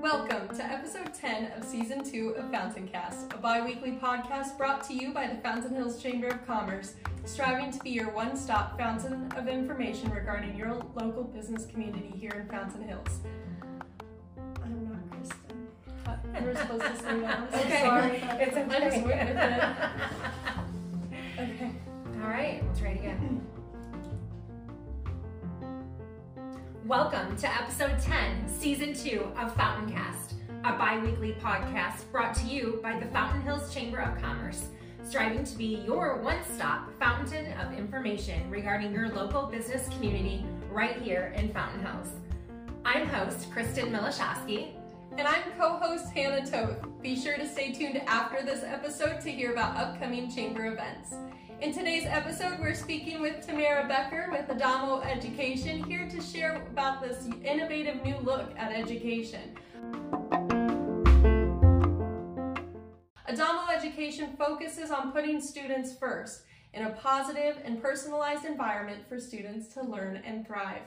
Welcome to episode 10 of season 2 of Fountain Cast, a bi weekly podcast brought to you by the Fountain Hills Chamber of Commerce, striving to be your one stop fountain of information regarding your local business community here in Fountain Hills. I'm not Kristen. Uh, You were supposed to say that. I'm Okay. sorry. It's okay. Okay. All right, let's try it again. Welcome to episode 10, season 2 of Fountaincast, a bi weekly podcast brought to you by the Fountain Hills Chamber of Commerce, striving to be your one stop fountain of information regarding your local business community right here in Fountain Hills. I'm host Kristen Milishowski. And I'm co host Hannah Toth. Be sure to stay tuned after this episode to hear about upcoming chamber events. In today's episode, we're speaking with Tamara Becker with Adamo Education, here to share about this innovative new look at education. Adamo Education focuses on putting students first in a positive and personalized environment for students to learn and thrive.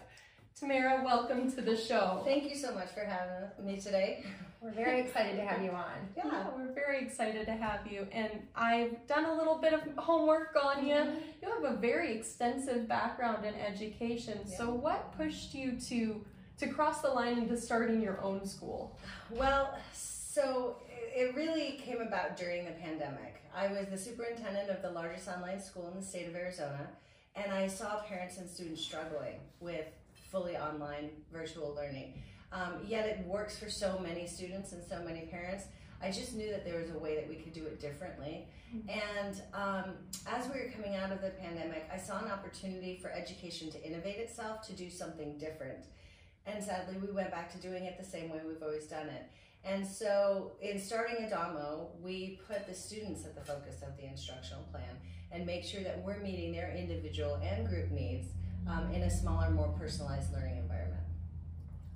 Tamara, welcome to the show. Thank you so much for having me today. We're very excited to have you on. Yeah, we're very excited to have you. And I've done a little bit of homework on you. Mm-hmm. You have a very extensive background in education. So, what pushed you to to cross the line into starting your own school? Well, so it really came about during the pandemic. I was the superintendent of the largest online school in the state of Arizona, and I saw parents and students struggling with fully online virtual learning. Um, yet it works for so many students and so many parents. I just knew that there was a way that we could do it differently. And um, as we were coming out of the pandemic, I saw an opportunity for education to innovate itself, to do something different. And sadly, we went back to doing it the same way we've always done it. And so, in starting Adamo, we put the students at the focus of the instructional plan and make sure that we're meeting their individual and group needs um, in a smaller, more personalized learning environment.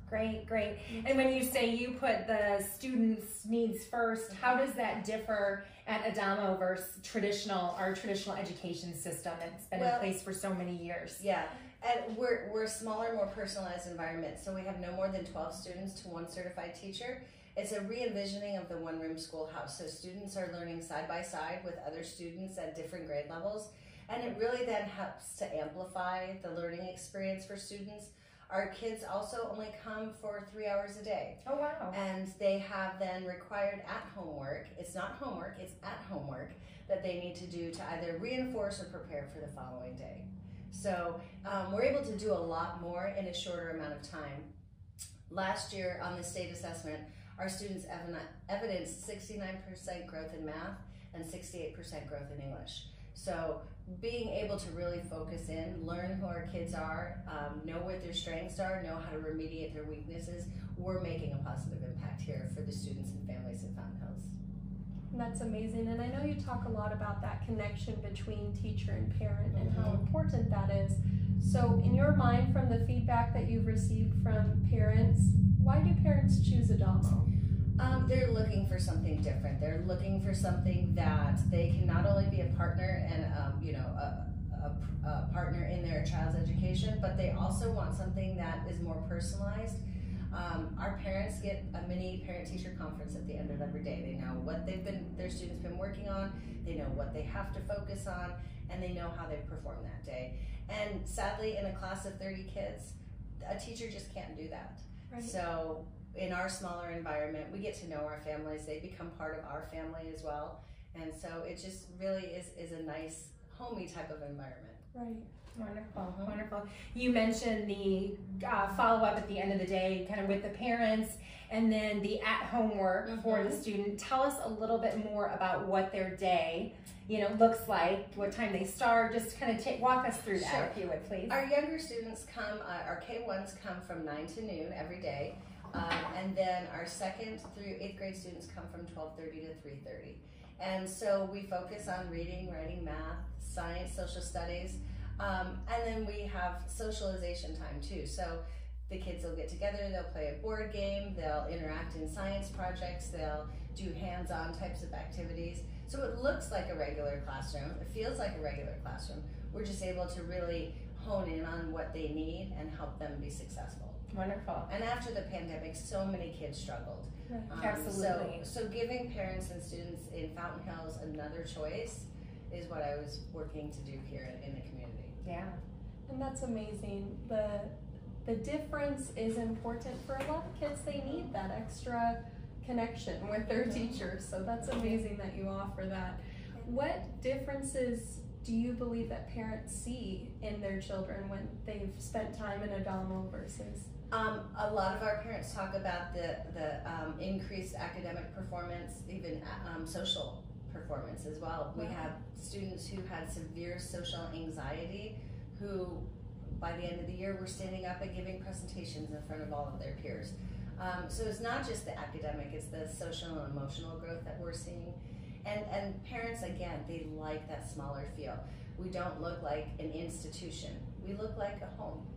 Great, great. Mm-hmm. And when you say you put the students' needs first, how does that differ at Adamo versus traditional our traditional education system that's been Well- in place for so many years? Yeah, and we're, we're a smaller, more personalized environment, so we have no more than 12 students to one certified teacher. It's a re envisioning of the one room schoolhouse, so students are learning side by side with other students at different grade levels, and it really then helps to amplify the learning experience for students. Our kids also only come for three hours a day. Oh wow. and they have then required at home work. It's not homework, it's at home work that they need to do to either reinforce or prepare for the following day. So um, we're able to do a lot more in a shorter amount of time. Last year on the state assessment, our students evi- evidenced 69% growth in math and 68% growth in English. So being able to really focus in, learn who our kids are, um, know what their strengths are, know how to remediate their weaknesses, we're making a positive impact here for the students and families in Fountain Hills. That's amazing. And I know you talk a lot about that connection between teacher and parent and how important that is. So, in your mind, from the feedback that you've received from parents, why do parents choose Adamo? Looking for something different. They're looking for something that they can not only be a partner and um, you know a, a, a partner in their child's education, but they also want something that is more personalized. Um, our parents get a mini parent-teacher conference at the end of every day. They know what they've been, their students been working on. They know what they have to focus on, and they know how they perform that day. And sadly, in a class of 30 kids, a teacher just can't do that. Right. So in our smaller environment, we get to know our families. They become part of our family as well. And so it just really is, is a nice, homey type of environment. Right. Wonderful, Mhm. wonderful. You mentioned the uh, follow up at the end of the day, kind of with the parents, and then the at home work for the student. Tell us a little bit more about what their day, you know, looks like, what time they start. Just kind of take walk us through that, Sure. if you would, please. Our younger students come, uh, our K1s come from 9 to noon every day. Um, and then our second through eighth grade students come from 12:30 to 3:30. And so we focus on reading, writing, math, science, social studies, um, and then we have socialization time too. So the kids will get together, they'll play a board game, they'll interact in science projects, they'll do hands-on types of activities. So it looks like a regular classroom. It feels like a regular classroom. We're just able to really hone in on what they need and help them be successful. Wonderful. And after the pandemic, so many kids struggled. Um, Absolutely. So, so giving parents and students in Fountain Hills another choice is what I was working to do here in, the community. Yeah. And that's amazing. The the difference is important for a lot of kids. They need that extra connection with their teachers. So that's amazing that you offer that. What differences do you believe that parents see in their children when they've spent time in Adamo versus? Um, a lot of our parents talk about the, the um, increased academic performance, even um, social performance as well. We have students who had severe social anxiety who, by the end of the year, were standing up and giving presentations in front of all of their peers. Um, so it's not just the academic, it's the social and emotional growth that we're seeing. And, and parents, again, they like that smaller feel. We don't look like an institution, we look like a home.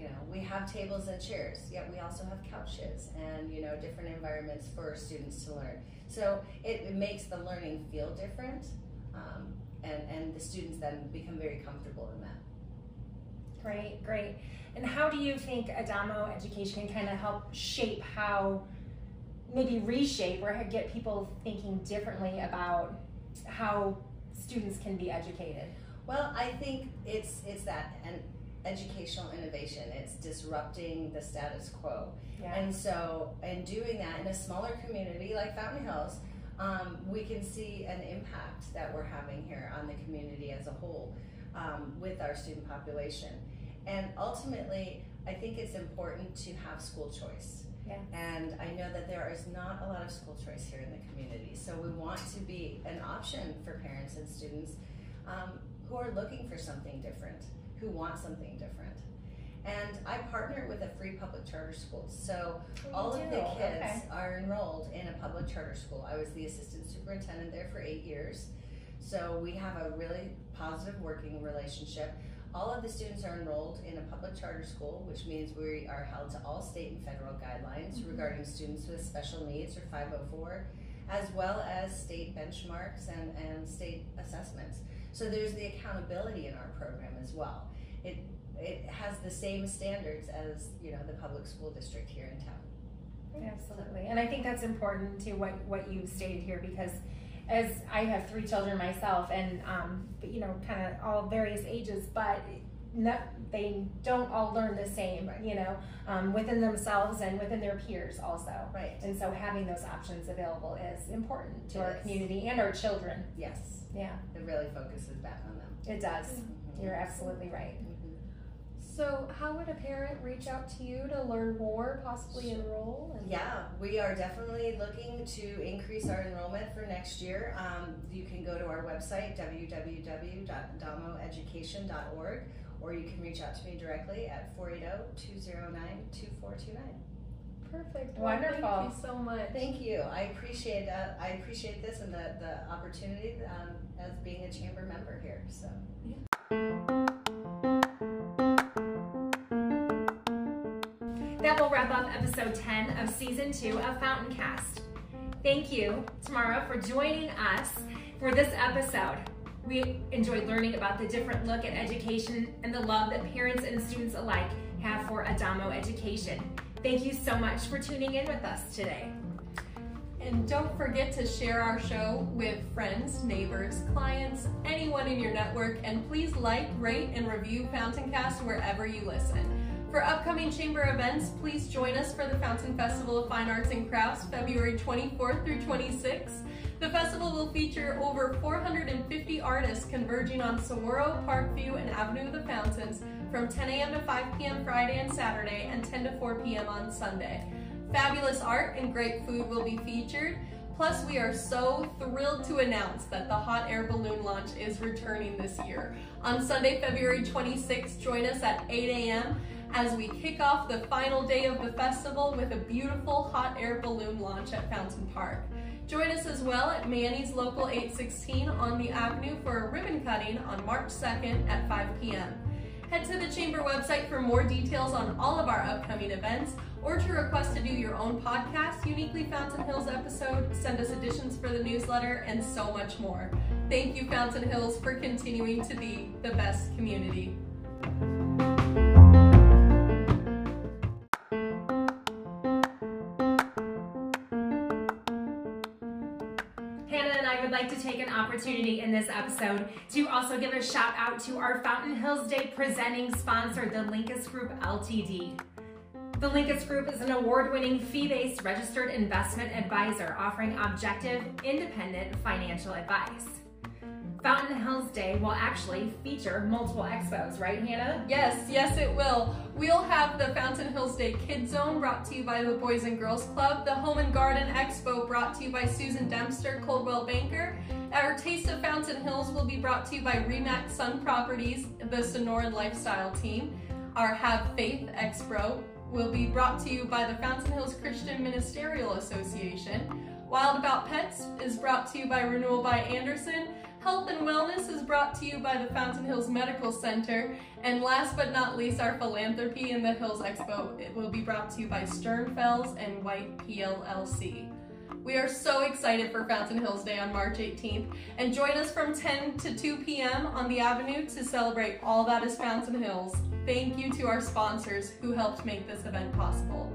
You know, we have tables and chairs, yet we also have couches and, you know, different environments for students to learn. So it, it makes the learning feel different, um, and, and the students then become very comfortable in that. Great, great. And how do you think Adamo education can kind of help shape how, maybe reshape or get people thinking differently about how students can be educated? Well, I think it's it's that an educational innovation. It's disrupting the status quo. Yeah. And so, in doing that in a smaller community like Fountain Hills, um, we can see an impact that we're having here on the community as a whole um, with our student population. And ultimately, I think it's important to have school choice. Yeah. And I know that there is not a lot of school choice here in the community. So we want to be an option for parents and students um, who are looking for something different, who want something different. And I partner with a free public charter school. So all of the kids Okay. are enrolled in a public charter school. I was the assistant superintendent there for eight years. So we have a really positive working relationship. All of the students are enrolled in a public charter school, which means we are held to all state and federal guidelines Mhm. regarding students with special needs or 504, as well as state benchmarks and, and state assessments. So there's the accountability in our program as well. It it has the same standards as you know the public school district here in town. Absolutely, and I think that's important to what what you stated here because as I have three children myself, and um, you know, kind of all various ages, but not, they don't all learn the same, Right. you know, um, within themselves and within their peers also. Right. And so having those options available is important to It our is. community and our children. Yes. Yeah, It really focuses back on them. it does. Mhm. You're absolutely right. Mhm. So, how would a parent reach out to you to learn more, possibly enroll? And Yeah, we are definitely looking to increase our enrollment for next year. Um, you can go to our website, www.damoeducation.org, or you can reach out to me directly at oh, 480-209-2429. Perfect. Well, Wonderful. Thank you so much. Thank you. I appreciate uh, I appreciate this and the, the opportunity um, as being a chamber member here. So That will wrap up episode 10 of season 2 of Fountain Cast. Thank you, Tamara, for joining us for this episode. We enjoyed learning about the different look at education and the love that parents and students alike have for Adamo education. Thank you so much for tuning in with us today. And don't forget to share our show with friends, neighbors, clients, anyone in your network, and please like, rate, and review Fountain Cast wherever you listen. For upcoming chamber events, please join us for the Fountain Festival of Fine Arts and Crafts February 24th through 26th. The festival will feature over 450 artists converging on Saguaro, Parkview, and Avenue of the Fountains from 10 a.m. to 5 p.m. Friday and Saturday and 10 to 4 p.m. on Sunday. Fabulous art and great food will be featured. Plus, we are so thrilled to announce that the hot air balloon launch is returning this year. On Sunday, February 26th, join us at 8 a.m. as we kick off the final day of the festival with a beautiful hot air balloon launch at Fountain Park. Join us as well at Manny's Local 816 on the Avenue for a ribbon cutting on March 2nd at 5 p.m. Head to the Chamber website for more details on all of our upcoming events or to request to do your own podcast, Uniquely Fountain Hills episode, send us additions for the newsletter, and so much more. Thank you, Fountain Hills, for continuing to be the best community. Would like to take an opportunity in this episode to also give a shout out to our Fountain Hills Day presenting sponsor, the Linkus Group Ltd. The Linkus Group is an award winning fee based registered investment advisor offering objective, independent financial advice. Fountain Hills Day will actually feature multiple expos, right, Hannah? Yes, yes, it will. We'll have the Fountain Hills Day Kids Zone brought to you by the Boys and Girls Club, the Home and Garden Expo brought to you by Susan Dempster, Coldwell Banker. Our Taste of Fountain Hills will be brought to you by Remax Sun Properties, the Sonoran Lifestyle Team. Our Have Faith Expo will be brought to you by the Fountain Hills Christian Ministerial Association. Wild About Pets is brought to you by Renewal by Andersen. Health and Wellness is brought to you by the Fountain Hills Medical Center. And last but not least, our Philanthropy in the Hills Expo it will be brought to you by Sternfels and White PLLC. We are so excited for Fountain Hills Day on March 18th and join us from 10 to 2 p.m. on the Avenue to celebrate all that is Fountain Hills. Thank you to our sponsors who helped make this event possible.